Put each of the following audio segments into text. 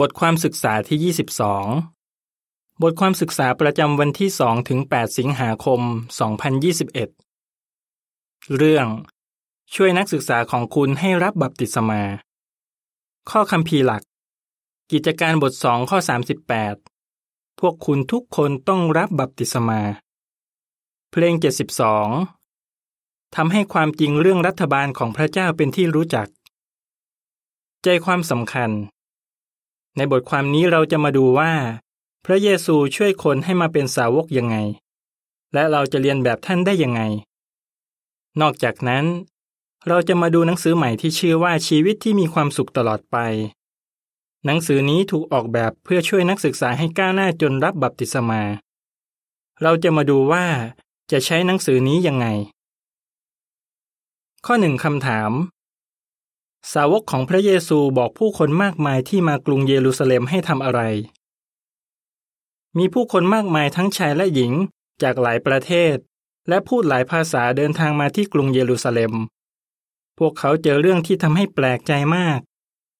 บทความศึกษาที่ 22 บทความศึกษาประจำวันที่2ถึง8สิงหาคม 2021 เรื่องช่วยนักศึกษาของคุณให้รับบัพติศมา ข้อคำพีหลัก กิจการบท 2 ข้อ 38 พวกคุณทุกคนต้องรับบัพติศมา เพลง 72ทำให้ความจริงเรื่องรัฐบาลของพระเจ้าเป็นที่รู้จัก ใจความสำคัญ ในบทความนี้เราจะมาดูว่า พระเยซูช่วยคนให้มาเป็นสาวกยังไง และเราจะเรียนแบบท่านได้ยังไง นอกจากนั้น เราจะมาดูหนังสือใหม่ที่ชื่อว่าชีวิตที่มีความสุขตลอดไป หนังสือนี้ถูกออกแบบเพื่อช่วยนักศึกษาให้ก้าวหน้าจนรับบัพติศมา เราจะมาดูว่าจะใช้หนังสือนี้ยังไง ข้อหนึ่งคำถาม สาวกของพระเยซูบอกผู้คนมากมายที่มากรุงเยรูซาเล็มให้ทำอะไร มีผู้คนมากมายทั้งชายและหญิงจากหลายประเทศ และพูดหลายภาษาเดินทางมาที่กรุงเยรูซาเล็ม พวกเขาเจอเรื่องที่ทำให้แปลกใจมาก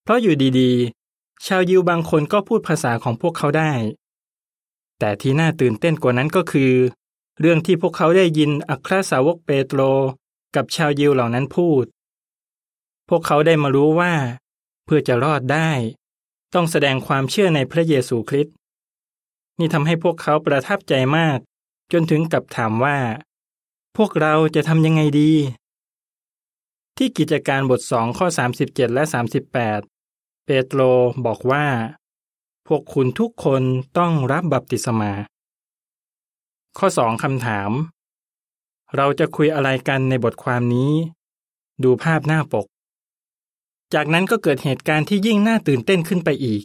เพราะอยู่ดีๆ ชาวยิวบางคนก็พูดภาษาของพวกเขาได้ แต่ที่น่าตื่นเต้นกว่านั้นก็คือ เรื่องที่พวกเขาได้ยินอัครสาวกเปโตรกับชาวยิวเหล่านั้นพูด พวกเขาได้มารู้ว่า เพื่อจะรอดได้ ต้องแสดงความเชื่อในพระเยซูคริสต์นี่ทำให้พวกเขาประทับใจมาก จนถึงกับถามว่า พวกเราจะทำยังไงดี ที่กิจการบทสองข้อ 37 และ 38 เปโตรบอกว่า พวกคุณทุกคนต้องรับบัพติศมา ข้อสองคำถาม เราจะคุยอะไรกันในบทความนี้ ดูภาพหน้าปก จากนั้นก็เกิดเหตุการณ์ที่ยิ่งน่าตื่นเต้นขึ้นไปอีก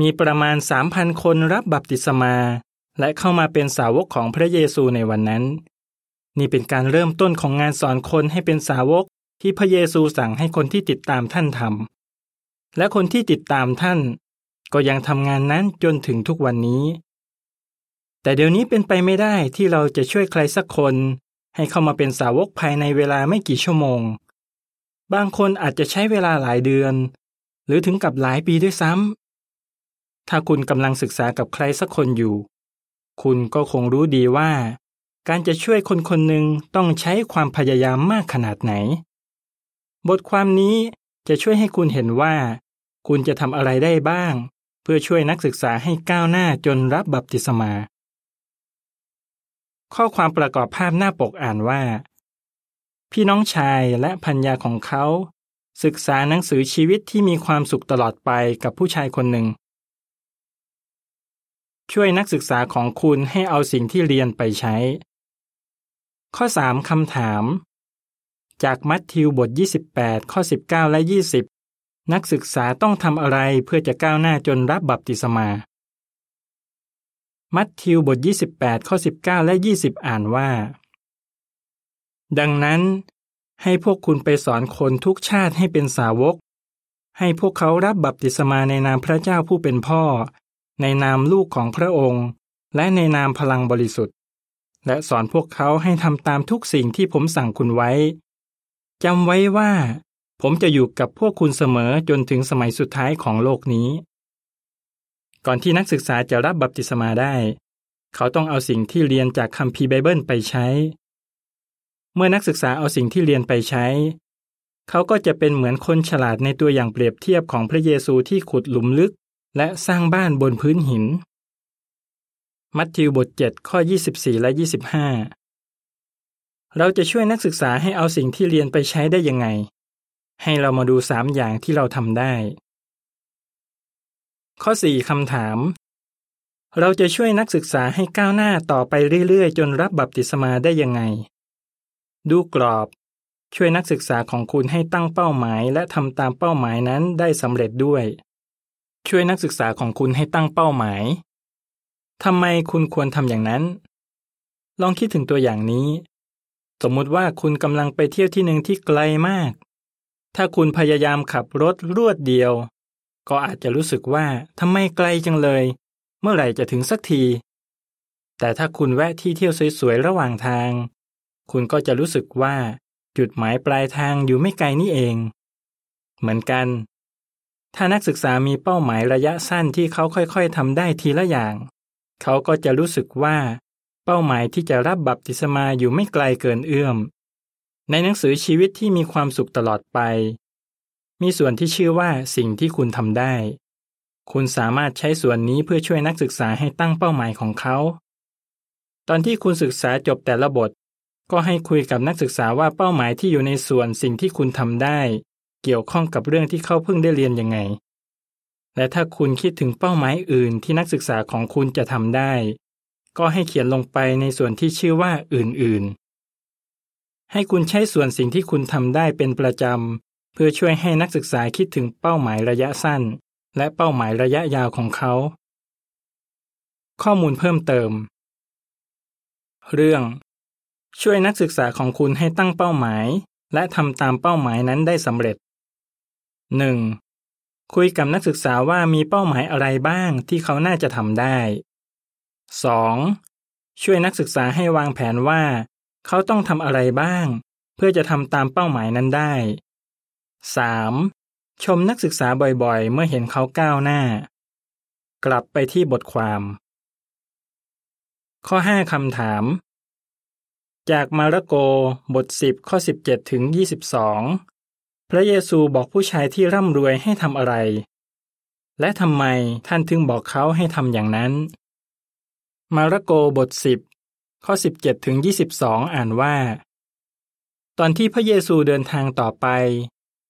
มีประมาณสามพันคนรับบัพติศมา และเข้ามาเป็นสาวกของพระเยซูในวันนั้น นี่เป็นการเริ่มต้นของงานสอนคนให้เป็นสาวกที่พระเยซูสั่งให้คนที่ติดตามท่านทำและคนที่ติดตามท่าน ก็ยังทำงานนั้นจนถึงทุกวันนี้ แต่เดี๋ยวนี้เป็นไปไม่ได้ที่เราจะช่วยใครสักคน ให้เข้ามาเป็นสาวกภายในเวลาไม่กี่ชั่วโมง บางคนอาจจะใช้เวลาหลายเดือน หรือถึงกับหลายปีด้วยซ้ำ ถ้าคุณกำลังศึกษากับใครสักคนอยู่ คุณก็คงรู้ดีว่า การจะช่วยคนคนหนึ่งต้องใช้ความพยายามมากขนาดไหน บทความนี้จะช่วยให้คุณเห็นว่า คุณจะทำอะไรได้บ้าง เพื่อช่วยนักศึกษาให้ก้าวหน้าจนรับบัพติศมา ข้อความประกอบภาพหน้าปกอ่านว่า พี่น้องชายและพัญญาของเขา ศึกษาหนังสือชีวิตที่มีความสุขตลอดไปกับผู้ชายคนหนึ่ง ช่วยนักศึกษาของคุณให้เอาสิ่งที่เรียนไปใช้ ข้อ 3คำถาม จากมัทธิวบท 28 ข้อ 19 และ 20 นักศึกษาต้องทำอะไรเพื่อจะก้าวหน้าจนรับบัพติศมามัทธิวบท 28 ข้อ 19 และ 20 อ่านว่า ดังนั้น ให้พวกคุณไปสอนคนทุกชาติให้เป็นสาวก ให้พวกเขารับบัพติศมาในนามพระเจ้าผู้เป็นพ่อ ในนามลูกของพระองค์ และในนามพลังบริสุทธิ์ และสอนพวกเขาให้ทำตามทุกสิ่งที่ผมสั่งคุณไว้จำไว้ว่า ผมจะอยู่กับพวกคุณเสมอจนถึงสมัยสุดท้ายของโลกนี้ ก่อนที่นักศึกษาจะรับบัพติศมาได้ เขาต้องเอาสิ่งที่เรียนจากคัมภีร์ไบเบิลไปใช้ เมื่อนักศึกษาเอาสิ่งที่เรียนไปใช้ เขาก็จะเป็นเหมือนคนฉลาดในตัวอย่างเปรียบเทียบของพระเยซูที่ขุดหลุมลึก และสร้างบ้านบนพื้นหิน มัทธิวบท 7 ข้อ 24 และ 25 เราจะช่วยนักศึกษาให้เอาสิ่งที่เรียนไปใช้ได้ยังไง ให้เรามาดูสามอย่างที่เราทำได้ ข้อ 4 คำถามเราจะช่วยนักศึกษาให้ก้าวหน้าต่อไปเรื่อยๆ จนรับบัพติศมาได้ยังไง ดูกรอบ ช่วยนักศึกษาของคุณให้ตั้งเป้าหมาย และทำตามเป้าหมายนั้นได้สำเร็จด้วย ช่วยนักศึกษาของคุณให้ตั้งเป้าหมายทำไมคุณควรทำอย่างนั้น ลองคิดถึงตัวอย่างนี้ สมมุติว่าคุณกำลังไปเที่ยวที่หนึ่งที่ไกลมาก ถ้าคุณพยายามขับรถรวดเดียว ก็อาจจะรู้สึกว่าทำไมไกลจังเลย เมื่อไหร่จะถึงสักที แต่ถ้าคุณแวะที่เที่ยวสวยๆระหว่างทาง คุณก็จะรู้สึกว่า จุดหมายปลายทางอยู่ไม่ไกลนี่เอง เหมือนกัน ถ้านักศึกษามีเป้าหมายระยะสั้นที่เขาค่อยๆทำได้ทีละอย่าง เขาก็จะรู้สึกว่า เป้าหมายที่จะรับบัพติศมาอยู่ไม่ไกลเกินเอื้อม ในหนังสือชีวิตที่มีความสุขตลอดไป มีส่วนที่ชื่อว่าสิ่งที่คุณทำได้ คุณสามารถใช้ส่วนนี้เพื่อช่วยนักศึกษาให้ตั้งเป้าหมายของเขาตอนที่คุณศึกษาจบแต่ละบท ก็ให้คุยกับนักศึกษาว่าเป้าหมายที่อยู่ในส่วนสิ่งที่คุณทำได้ เกี่ยวข้องกับเรื่องที่เขาเพิ่งได้เรียนยังไง และถ้าคุณคิดถึงเป้าหมายอื่นที่นักศึกษาของคุณจะทำได้ ก็ให้เขียนลงไปในส่วนที่ชื่อว่าอื่นๆ ให้คุณใช้ส่วนสิ่งที่คุณทำได้เป็นประจำเพื่อช่วยให้นักศึกษาคิดถึงเป้าหมายระยะสั้น และเป้าหมายระยะยาวของเขา ข้อมูลเพิ่มเติม เรื่อง ช่วยนักศึกษาของคุณให้ตั้งเป้าหมาย และทำตามเป้าหมายนั้นได้สำเร็จ 1. คุยกับนักศึกษาว่ามีเป้าหมายอะไรบ้างที่เขาน่าจะทำได้ 2. ช่วยนักศึกษาให้วางแผนว่า เขาต้องทำอะไรบ้าง เพื่อจะทำตามเป้าหมายนั้นได้ 3. ชมนักศึกษาบ่อยๆ เมื่อเห็นเขาก้าวหน้า กลับไปที่บทความ ข้อ 5 คำถาม จากมาระโกบท10ข้อ17ถึง22พระเยซูบอกผู้ชายที่ร่ำรวยให้ทำอะไร และทำไมท่านถึงบอกเขาให้ทำอย่างนั้น มาระโกบท10ข้อ17ถึง22อ่านว่า ตอนที่พระเยซูเดินทางต่อไป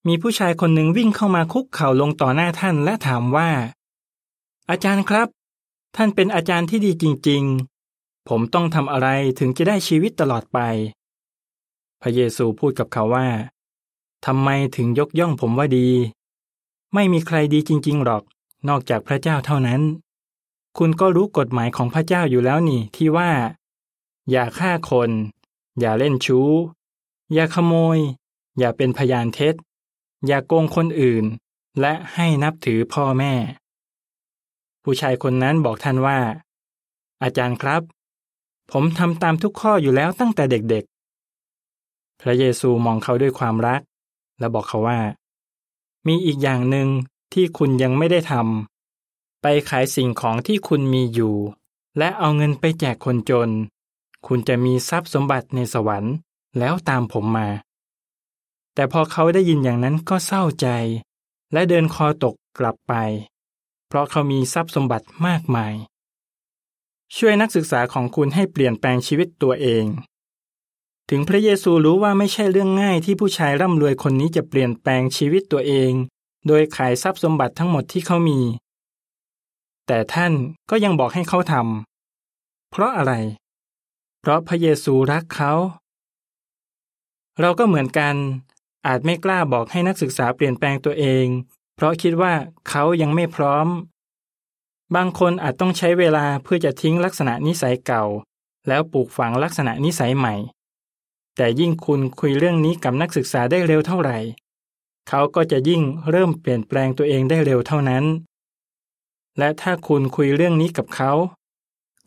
มีผู้ชายคนหนึ่งวิ่งเข้ามาคุกเข่าลงต่อหน้าท่านและถามว่า อาจารย์ครับ ท่านเป็นอาจารย์ที่ดีจริง ผมต้องทำอะไรถึงจะได้ชีวิตตลอดไป พระเยซูพูดกับเขาว่าทำไมถึงยกย่องผมว่าดี ไม่มีใครดีจริง ๆ หรอก นอกจากพระเจ้าเท่านั้น คุณก็รู้กฎหมายของพระเจ้าอยู่แล้วนี่ที่ว่า อย่าฆ่าคน อย่าเล่นชู้ อย่าขโมย อย่าเป็นพยานเท็จ อย่าโกงคนอื่น และให้นับถือพ่อแม่ ผู้ชายคนนั้นบอกท่านว่า อาจารย์ครับ ผมทำตามทุกข้ออยู่แล้วตั้งแต่เด็กๆ พระเยซูมองเขาด้วยความรัก และบอกเขาว่า มีอีกอย่างหนึ่งที่คุณยังไม่ได้ทำไปขายสิ่งของที่คุณมีอยู่ และเอาเงินไปแจกคนจน คุณจะมีทรัพย์สมบัติในสวรรค์ แล้วตามผมมา แต่พอเขาได้ยินอย่างนั้นก็เศร้าใจ และเดินคอตกกลับไป เพราะเขามีทรัพย์สมบัติมากมาย ช่วยนักศึกษาของคุณให้เปลี่ยนแปลงชีวิตตัวเอง ถึงพระเยซูรู้ว่าไม่ใช่เรื่องง่ายที่ผู้ชายร่ำรวยคนนี้จะเปลี่ยนแปลงชีวิตตัวเอง โดยขายทรัพย์สมบัติทั้งหมดที่เขามี แต่ท่านก็ยังบอกให้เขาทำเพราะอะไร เพราะพระเยซูรักเขา เราก็เหมือนกันอาจไม่กล้าบอกให้นักศึกษาเปลี่ยนแปลงตัวเอง เพราะคิดว่าเขายังไม่พร้อม บางคนอาจต้องใช้เวลาเพื่อจะทิ้งลักษณะนิสัยเก่า แล้วปลูกฝังลักษณะนิสัยใหม่ แต่ยิ่งคุณคุยเรื่องนี้กับนักศึกษาได้เร็วเท่าไหร่ เขาก็จะยิ่งเริ่มเปลี่ยนแปลงตัวเองได้เร็วเท่านั้น และถ้าคุณคุยเรื่องนี้กับเขา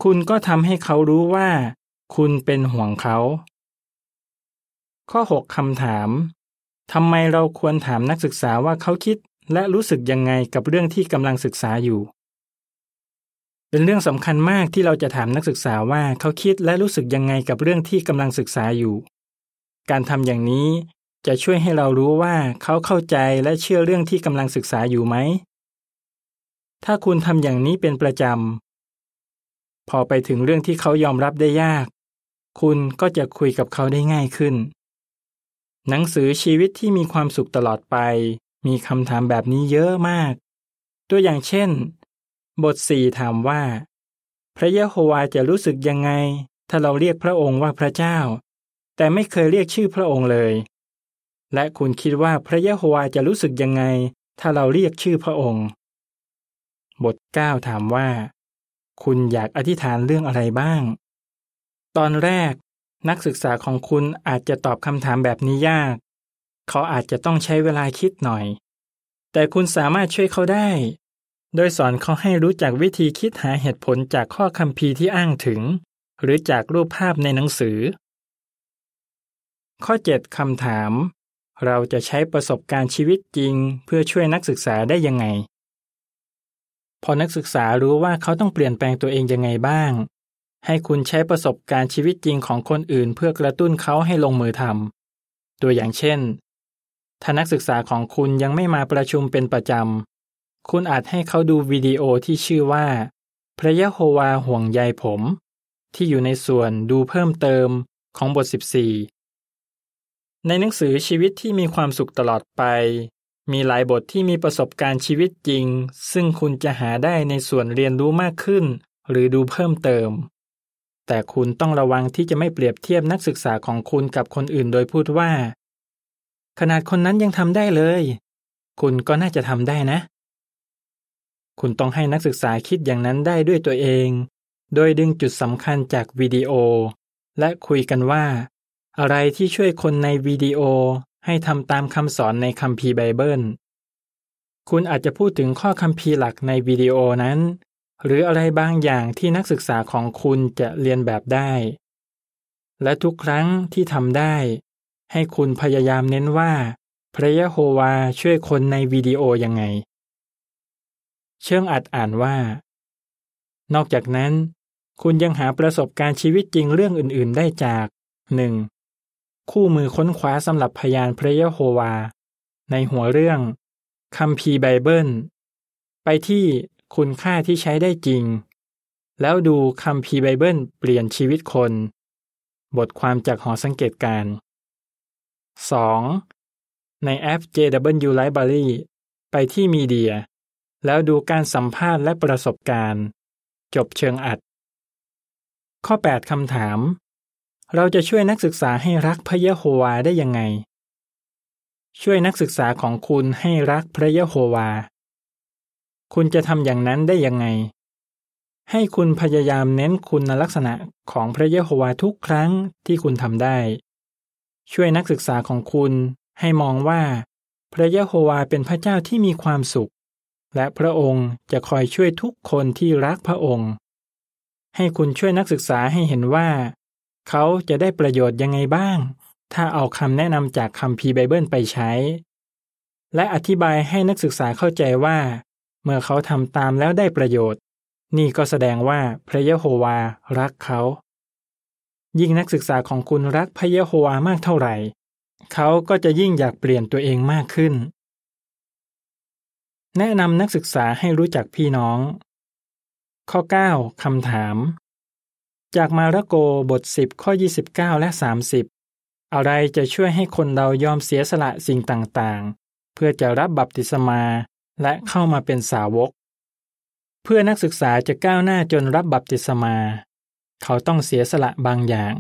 คุณก็ทำให้เขารู้ว่า คุณเป็นห่วงเขา ข้อ 6คำถามทำไมเราควรถามนักศึกษาว่าเขาคิดและรู้สึกยังไงกับเรื่องที่กำลังศึกษาอยู่ เป็นเรื่องสำคัญมากที่เราจะถามนักศึกษาว่าเขาคิดและรู้สึกยังไงกับเรื่องที่กำลังศึกษาอยู่ การทำอย่างนี้จะช่วยให้เรารู้ว่าเขาเข้าใจและเชื่อเรื่องที่กำลังศึกษาอยู่ไหม ถ้าคุณทำอย่างนี้เป็นประจำ พอไปถึงเรื่องที่เขายอมรับได้ยาก คุณก็จะคุยกับเขาได้ง่ายขึ้น หนังสือชีวิตที่มีความสุขตลอดไป มีคำถามแบบนี้เยอะมาก ตัวอย่างเช่น บทสี่ถามว่า พระเยโฮวาจะรู้สึกยังไง ถ้าเราเรียกพระองค์ว่าพระเจ้า แต่ไม่เคยเรียกชื่อพระองค์เลย และคุณคิดว่าพระเยโฮวาจะรู้สึกยังไง ถ้าเราเรียกชื่อพระองค์ บท9ถามว่า คุณอยากอธิษฐานเรื่องอะไรบ้าง ตอนแรก นักศึกษาของคุณอาจจะตอบคำถามแบบนี้ยาก เขาอาจจะต้องใช้เวลาคิดหน่อย แต่คุณสามารถช่วยเขาได้ โดยสอนเขาให้รู้จักวิธีคิดหาเหตุผลจากข้อคำพีที่อ้างถึง หรือจากรูปภาพในหนังสือ ข้อ 7คำถาม เราจะใช้ประสบการณ์ชีวิตจริง เพื่อช่วยนักศึกษาได้ยังไง พอนักศึกษารู้ว่าเขาต้องเปลี่ยนแปลงตัวเองยังไงบ้าง ให้คุณใช้ประสบการณ์ชีวิตจริงของคนอื่น เพื่อกระตุ้นเขาให้ลงมือทำตัวอย่างเช่นถ้านักศึกษาของคุณยังไม่มาประชุมเป็นประจำ คุณอาจให้เขาดูวิดีโอที่ชื่อว่า พระยะโฮวาห่วงใยผม ที่อยู่ในส่วนดูเพิ่มเติมของบท 14 ในหนังสือชีวิตที่มีความสุขตลอดไป มีหลายบทที่มีประสบการณ์ชีวิตจริง ซึ่งคุณจะหาได้ในส่วนเรียนรู้มากขึ้น หรือดูเพิ่มเติม แต่คุณต้องระวังที่จะไม่เปรียบเทียบนักศึกษาของคุณกับคนอื่นโดยพูดว่า ขนาดคนนั้นยังทำได้เลย คุณก็น่าจะทำได้นะ คุณต้องให้นักศึกษาคิดอย่างนั้นได้ด้วยตัวเอง โดยดึงจุดสำคัญจากวิดีโอ และคุยกันว่า อะไรที่ช่วยคนในวิดีโอให้ทำตามคำสอนในคัมภีร์ไบเบิล คุณอาจจะพูดถึงข้อคัมภีร์หลักในวิดีโอนั้น หรืออะไรบางอย่างที่นักศึกษาของคุณจะเรียนแบบได้ และทุกครั้งที่ทำได้ ให้คุณพยายามเน้นว่า พระยะโฮวาช่วยคนในวิดีโอยังไง เชิงอัดอ่านว่า นอกจากนั้น คุณยังหาประสบการณ์ชีวิตจริงเรื่องอื่น ๆ ได้จาก 1. คู่มือค้นคว้าสำหรับพยานพระเยโฮวา ในหัวเรื่องคัมภีร์ไบเบิล ไปที่คุณค่าที่ใช้ได้จริง แล้วดูคัมภีร์ไบเบิลเปลี่ยนชีวิตคน บทความจากหอสังเกตการ 2. ในแอป JW Library ไปที่มีเดีย แล้วดูการสัมภาษณ์และประสบการณ์ จบเชิงอัด ข้อ 8 คำถาม เราจะช่วยนักศึกษาให้รักพระยะโฮวาได้ยังไง ช่วยนักศึกษาของคุณให้รักพระยะโฮวา คุณจะทำอย่างนั้นได้ยังไง ให้คุณพยายามเน้นคุณลักษณะของพระยะโฮวาทุกครั้งที่คุณทำได้ ช่วยนักศึกษาของคุณให้มองว่า พระยะโฮวาเป็นพระเจ้าที่มีความสุข และพระองค์จะคอยช่วยทุกคนที่รักพระองค์ ให้คุณช่วยนักศึกษาให้เห็นว่า เขาจะได้ประโยชน์ยังไงบ้าง ถ้าเอาคำแนะนำจากคำพีไบเบิลไปใช้ และอธิบายให้นักศึกษาเข้าใจว่า เมื่อเขาทำตามแล้วได้ประโยชน์ นี่ก็แสดงว่าพระเยโฮวารักเขา ยิ่งนักศึกษาของคุณรักพระเยโฮวามากเท่าไหร่ เขาก็จะยิ่งอยากเปลี่ยนตัวเองมากขึ้น แนะนำนักศึกษาให้รู้จักพี่น้อง ข้อ 9คำถาม จากมาระโกบท 10 ข้อ 29 และ 30 อะไรจะช่วยให้คนเรายอมเสียสละสิ่งต่างๆ เพื่อจะรับบัพติศมาและเข้ามาเป็นสาวก เพื่อนักศึกษาจะก้าวหน้าจนรับบัพติศมา เขาต้องเสียสละบางอย่าง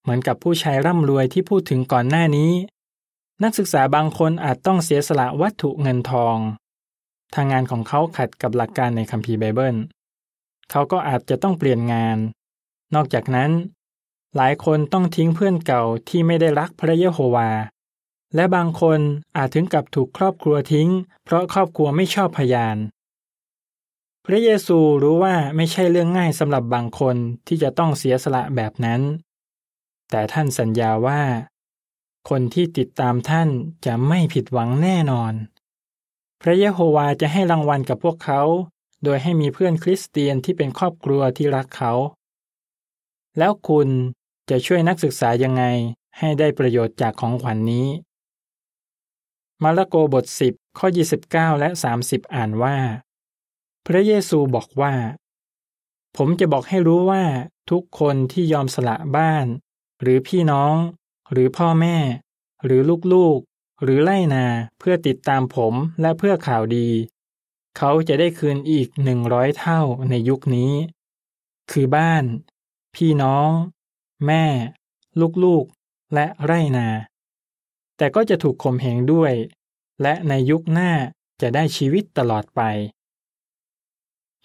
เหมือนกับผู้ชายร่ำรวยที่พูดถึงก่อนหน้านี้ นักศึกษาบางคนอาจต้องเสียสละวัตถุเงินทอง ทางงานของเขาขัดกับหลักการในคัมภีร์ไบเบิล เขาก็อาจจะต้องเปลี่ยนงาน นอกจากนั้น หลายคนต้องทิ้งเพื่อนเก่าที่ไม่ได้รักพระเยโฮวา และบางคนอาจถึงกับถูกครอบครัวทิ้ง เพราะครอบครัวไม่ชอบพยาน พระเยซูรู้ว่าไม่ใช่เรื่องง่ายสำหรับบางคนที่จะต้องเสียสละแบบนั้น แต่ท่านสัญญาว่า คนที่ติดตามท่านจะไม่ผิดหวังแน่นอน พระเยโฮวาจะให้รางวัลกับพวกเขา โดยให้มีเพื่อนคริสเตียนที่เป็นครอบครัวที่รักเขา แล้วคุณจะช่วยนักศึกษายังไงให้ได้ประโยชน์จากของขวัญนนี้ มาระโกบท 10 ข้อ 29 และ 30 อ่านว่า พระเยซูบอกว่า ผมจะบอกให้รู้ว่าทุกคนที่ยอมสละบ้าน หรือพี่น้อง หรือพ่อแม่ หรือลูกๆ หรือไล่นาเพื่อติดตามผมและเพื่อข่าวดี เขาจะได้คืนอีกหนึ่งร้อยเท่าในยุคนี้ คือบ้าน พี่น้อง แม่ ลูกๆ และไร่นา แต่ก็จะถูกข่มเหงด้วย และในยุคหน้าจะได้ชีวิตตลอดไป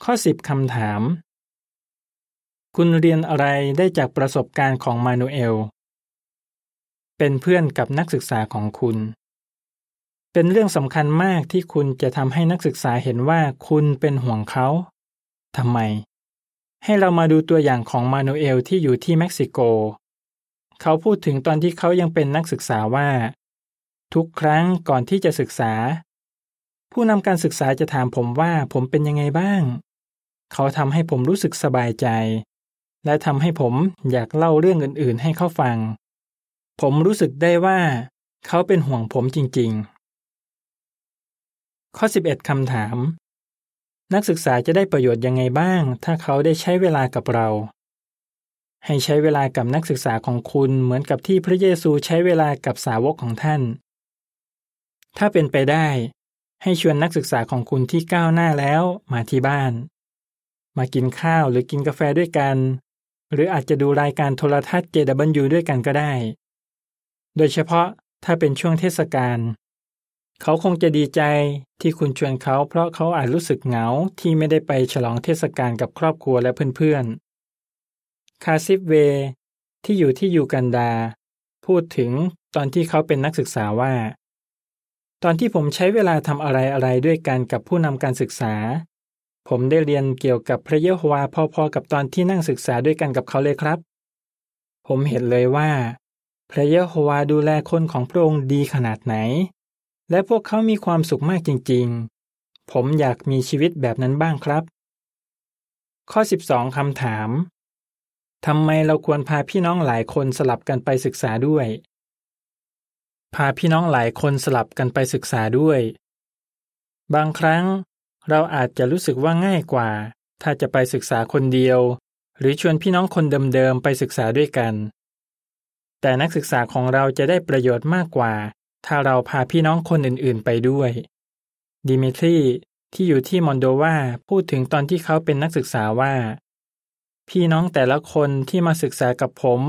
ข้อสิบคำถาม คุณเรียนอะไรได้จากประสบการณ์ของมานูเอลเป็นเพื่อนกับนักศึกษาของคุณ เป็นเรื่องสำคัญมากที่คุณจะทำให้นักศึกษาเห็นว่าคุณเป็นห่วงเขาทำไม ให้เรามาดูตัวอย่างของมานูเอลที่อยู่ที่เม็กซิโก เขาพูดถึงตอนที่เขายังเป็นนักศึกษาว่า ทุกครั้งก่อนที่จะศึกษา ผู้นำการศึกษาจะถามผมว่าผมเป็นยังไงบ้าง เขาทำให้ผมรู้สึกสบายใจ และทำให้ผมอยากเล่าเรื่องอื่น ๆ ให้เขาฟัง ผมรู้สึกได้ว่า เขาเป็นห่วงผมจริง ๆ ข้อ 11 คำถาม นักศึกษาจะได้ประโยชน์ยังไงบ้าง ถ้าเขาได้ใช้เวลากับเรา ให้ใช้เวลากับนักศึกษาของคุณเหมือนกับที่พระเยซูใช้เวลากับสาวกของท่าน ถ้าเป็นไปได้ ให้ชวนนักศึกษาของคุณที่ก้าวหน้าแล้วมาที่บ้าน มากินข้าวหรือกินกาแฟด้วยกัน หรืออาจจะดูรายการโทรทัศน์ JW ด้วยกันก็ได้ โดยเฉพาะถ้าเป็นช่วงเทศกาล เขาคงจะดีใจที่คุณชวนเขาเพราะเขาอาจรู้สึกเหงาที่ไม่ได้ไปฉลองเทศกาลกับครอบครัวและเพื่อนๆ คาซิฟเว ที่อยู่ที่ยูกันดา พูดถึงตอนที่เขาเป็นนักศึกษาว่า ตอนที่ผมใช้เวลาทำอะไรอะไรด้วยกันกับผู้นำการศึกษา ผมได้เรียนเกี่ยวกับพระเยโฮวาพอๆกับตอนที่นั่งศึกษาด้วยกันกับเขาเลยครับ ผมเห็นเลยว่า พระเยโฮวาดูแลคนของพระองค์ดีขนาดไหน และพวกเขามีความสุขมากจริง ๆ ผมอยากมีชีวิตแบบนั้นบ้างครับ ข้อ 12คำถามทำไมเราควรพาพี่น้องหลายคนสลับกันไปศึกษาด้วย พาพี่น้องหลายคนสลับกันไปศึกษาด้วย บางครั้งเราอาจจะรู้สึกว่าง่ายกว่า ถ้าจะไปศึกษาคนเดียว หรือชวนพี่น้องคนเดิมๆไปศึกษาด้วยกัน แต่นักศึกษาของเราจะได้ประโยชน์มากกว่า ถ้าเราพาพี่น้องคนอื่นๆไปด้วย ดิมิทรีที่อยู่ที่มอนโดวาพูดถึงตอนที่เขาเป็นนักศึกษาว่า พี่น้องแต่ละคนที่มาศึกษากับผม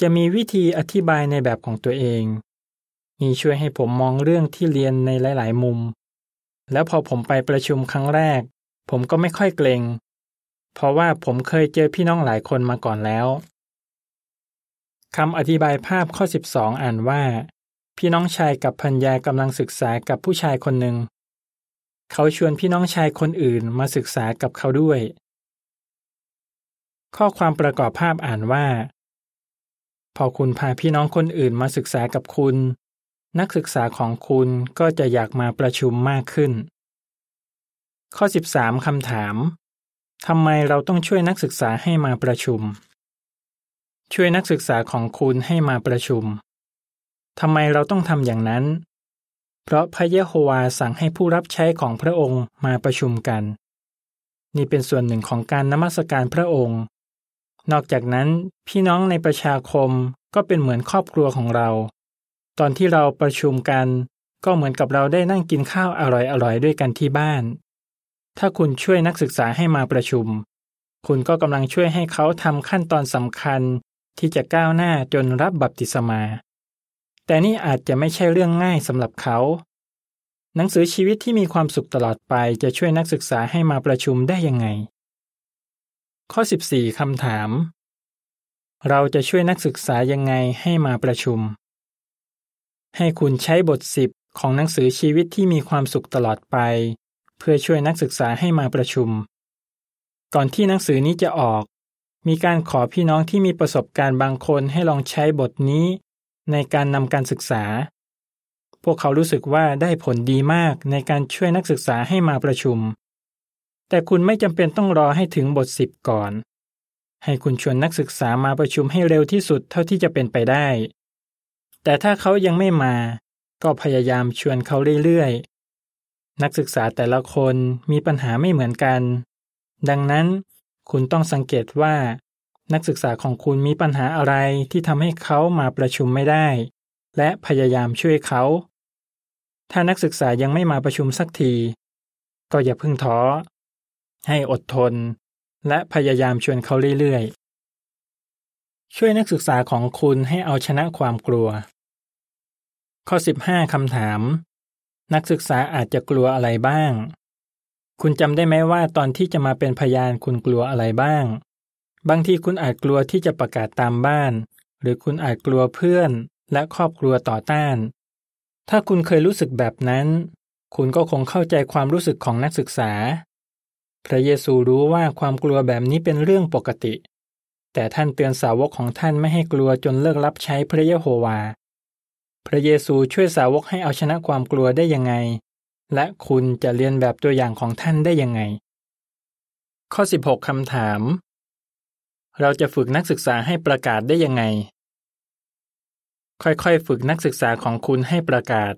จะมีวิธีอธิบายในแบบของตัวเอง นี่ช่วยให้ผมมองเรื่องที่เรียนในหลาย ๆ มุม แล้วพอผมไปประชุมครั้งแรก ผมก็ไม่ค่อยเกรงเพราะว่าผมเคยเจอพี่น้องหลายคนมาก่อนแล้วคำอธิบายภาพข้อ 12 อ่านว่า พี่น้องชายกับพัญญากำลังศึกษากับผู้ชายคนหนึ่ง เขาชวนพี่น้องชายคนอื่นมาศึกษากับเขาด้วย ข้อความประกอบภาพอ่านว่า พอคุณพาพี่น้องคนอื่นมาศึกษากับคุณ นักศึกษาของคุณก็จะอยากมาประชุมมากขึ้น ข้อ 13คำถามทำไมเราต้องช่วยนักศึกษาให้มาประชุม ช่วยนักศึกษาของคุณให้มาประชุม ทำไมเราต้องทำอย่างนั้น เพราะพระเยโฮวาสั่งให้ผู้รับใช้ของพระองค์มาประชุมกัน นี่เป็นส่วนหนึ่งของการนมัสการพระองค์ นอกจากนั้นพี่น้องในประชาคมก็เป็นเหมือนครอบครัวของเรา ตอนที่เราประชุมกัน ก็เหมือนกับเราได้นั่งกินข้าวอร่อยๆด้วยกันที่บ้าน ถ้าคุณช่วยนักศึกษาให้มาประชุม คุณก็กำลังช่วยให้เขาทำขั้นตอนสำคัญที่จะก้าวหน้าจนรับบัพติศมา แต่นี่อาจจะไม่ใช่เรื่องง่ายสำหรับเขา หนังสือชีวิตที่มีความสุขตลอดไปจะช่วยนักศึกษาให้มาประชุมได้ยังไง ข้อ 14คำถาม เราจะช่วยนักศึกษายังไงให้มาประชุม ให้คุณใช้บทสิบของหนังสือชีวิตที่มีความสุขตลอดไป เพื่อช่วยนักศึกษาให้มาประชุม ก่อนที่หนังสือนี้จะออก มีการขอพี่น้องที่มีประสบการณ์บางคนให้ลองใช้บทนี้ ในการนำการศึกษา พวกเขารู้สึกว่าได้ผลดีมากในการช่วยนักศึกษาให้มาประชุม แต่คุณไม่จำเป็นต้องรอให้ถึงบทสิบก่อน ให้คุณชวนนักศึกษามาประชุมให้เร็วที่สุดเท่าที่จะเป็นไปได้ แต่ถ้าเขายังไม่มา ก็พยายามชวนเขาเรื่อยๆ นักศึกษาแต่ละคนมีปัญหาไม่เหมือนกัน ดังนั้นคุณต้องสังเกตว่า นักศึกษาของคุณมีปัญหาอะไรที่ทำให้เขามาประชุมไม่ได้ และพยายามช่วยเขา ถ้านักศึกษายังไม่มาประชุมสักที ก็อย่าเพิ่งท้อ ให้อดทน และพยายามชวนเขาเรื่อยๆ ช่วยนักศึกษาของคุณให้เอาชนะความกลัว ข้อ 15คำถาม นักศึกษาอาจจะกลัวอะไรบ้าง คุณจำได้ไหมว่าตอนที่จะมาเป็นพยานคุณกลัวอะไรบ้าง บางทีคุณอาจกลัวที่จะประกาศตามบ้าน หรือคุณอาจกลัวเพื่อนและครอบครัวต่อต้าน ถ้าคุณเคยรู้สึกแบบนั้น คุณก็คงเข้าใจความรู้สึกของนักศึกษา พระเยซูรู้ว่าความกลัวแบบนี้เป็นเรื่องปกติ แต่ท่านเตือนสาวกของท่านไม่ให้กลัวจนเลิกรับใช้พระเยโฮวา พระเยซูช่วยสาวกให้เอาชนะความกลัวได้ยังไง และคุณจะเรียนแบบตัวอย่างของท่านได้ยังไง ข้อ 16คำถาม เราจะฝึกนักศึกษาให้ประกาศได้ยังไง ค่อยๆ ฝึกนักศึกษาของคุณให้ประกาศ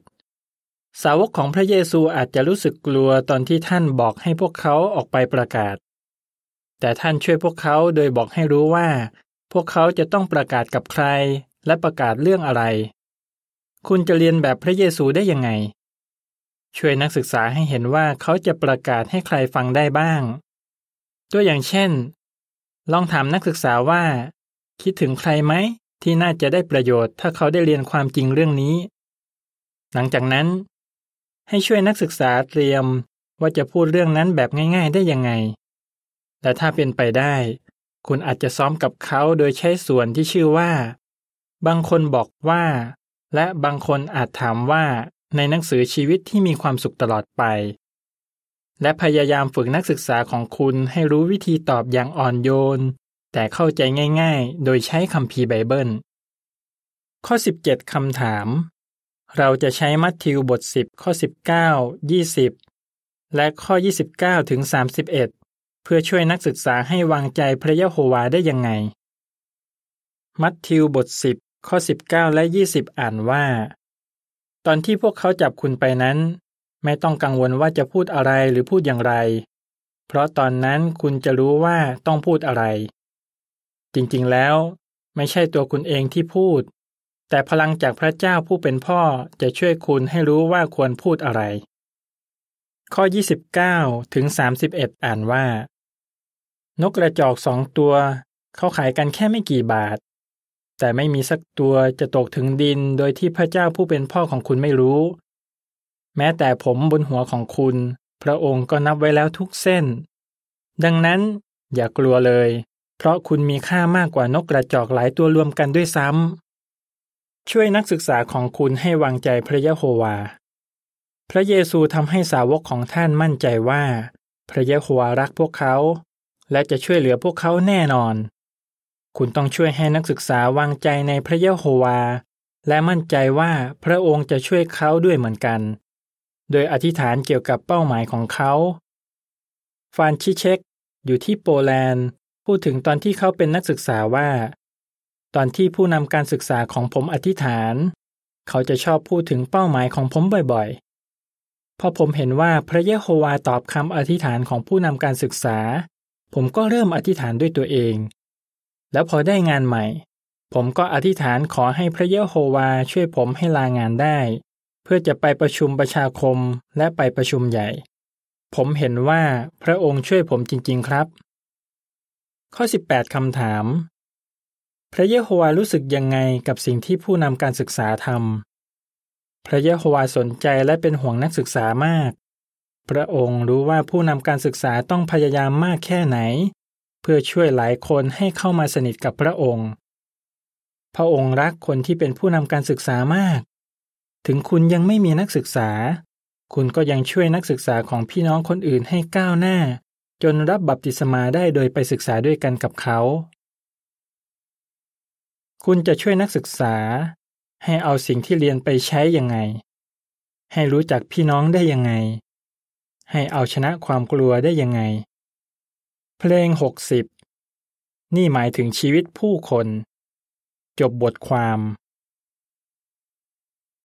สาวกของพระเยซูอาจจะรู้สึกกลัวตอนที่ท่านบอกให้พวกเขาออกไปประกาศ แต่ท่านช่วยพวกเขาโดยบอกให้รู้ว่า พวกเขาจะต้องประกาศกับใคร และประกาศเรื่องอะไร คุณจะเรียนแบบพระเยซูได้ยังไง ช่วยนักศึกษาให้เห็นว่าเขาจะประกาศให้ใครฟังได้บ้าง ตัวอย่างเช่น ลองถามนักศึกษาว่า คิดถึงใครไหมที่น่าจะได้ประโยชน์ ถ้าเขาได้เรียนความจริงเรื่องนี้ หลังจากนั้น ให้ช่วยนักศึกษาเตรียมว่าจะพูดเรื่องนั้นแบบง่าย ๆ ได้ยังไง และถ้าเป็นไปได้ คุณอาจจะซ้อมกับเขาโดยใช้ส่วนที่ชื่อว่า บางคนบอกว่า และบางคนอาจถามว่าในหนังสือชีวิตที่มีความสุขตลอดไป และพยายามฝึกนักศึกษาของคุณให้รู้วิธีตอบอย่างอ่อนโยน แต่เข้าใจง่ายๆ โดยใช้คัมภีไบเบิล ข้อ 17 คำถาม เราจะใช้มัทธิวบท 10 ข้อ 19 20 และข้อ 29 ถึง 31 เพื่อช่วยนักศึกษาให้วางใจพระยะโฮวาได้ยังไง มัทธิวบท 10 ข้อ 19 และ 20 อ่านว่า ตอนที่พวกเขาจับคุณไปนั้น ไม่ต้องกังวลว่าจะพูดอะไรหรือพูดอย่างไร เพราะตอนนั้นคุณจะรู้ว่าต้องพูดอะไร จริงๆแล้ว ไม่ใช่ตัวคุณเองที่พูด แต่พลังจากพระเจ้าผู้เป็นพ่อจะช่วยคุณให้รู้ว่าควรพูดอะไร ข้อ 29 ถึง 31 อ่านว่า นกกระจอกสองตัว เขาขายกันแค่ไม่กี่บาท แต่ไม่มีสักตัวจะตกถึงดินโดยที่พระเจ้าผู้เป็นพ่อของคุณไม่รู้ แม้แต่ผมบนหัวของคุณ พระองค์ก็นับไว้แล้วทุกเส้น ดังนั้นอย่ากลัวเลย เพราะคุณมีค่ามากกว่านกกระจอกหลายตัวรวมกันด้วยซ้ำ ช่วยนักศึกษาของคุณให้วางใจพระยะโฮวา พระเยซูทำให้สาวกของท่านมั่นใจว่า พระยะโฮวารักพวกเขา และจะช่วยเหลือพวกเขาแน่นอน คุณต้องช่วยให้นักศึกษาวางใจในพระยะโฮวาและมั่นใจว่าพระองค์จะช่วยเขาด้วยเหมือนกัน โดยอธิษฐานเกี่ยวกับเป้าหมายของเขา ฟานชิเชกอยู่ที่โปแลนด์ พูดถึงตอนที่เขาเป็นนักศึกษาว่า ตอนที่ผู้นำการศึกษาของผมอธิษฐาน เขาจะชอบพูดถึงเป้าหมายของผมบ่อยๆ พอผมเห็นว่าพระเยโฮวาตอบคำอธิษฐานของผู้นำการศึกษา ผมก็เริ่มอธิษฐานด้วยตัวเอง แล้วพอได้งานใหม่ ผมก็อธิษฐานขอให้พระเยโฮวาช่วยผมให้ลางานได้ พื่อจะไปประชุมประชาคมและไปประชุมใหญ่ ผมเห็นว่าพระองค์ช่วยผมจริง ๆ ครับ ข้อ 18คำถาม พระเยโฮวารู้สึกยังไงกับสิ่งที่ผู้นำการศึกษาทำพระเยโฮวาสนใจและเป็นห่วงนักศึกษามาก พระองค์รู้ว่าผู้นำการศึกษาต้องพยายามมากแค่ไหน เพื่อช่วยหลายคนให้เข้ามาสนิทกับพระองค์ พระองค์รักคนที่เป็นผู้นำการศึกษามาก ถึงคุณยังไม่มีนักศึกษา คุณก็ยังช่วยนักศึกษาของพี่น้องคนอื่นให้ก้าวหน้า จนรับบัพติศมาได้โดยไปศึกษาด้วยกันกับเขา คุณจะช่วยนักศึกษา ให้เอาสิ่งที่เรียนไปใช้ยังไง ให้รู้จักพี่น้องได้ยังไง ให้เอาชนะความกลัวได้ยังไง เพลงหกสิบนี่หมายถึงชีวิตผู้คน จบบทความ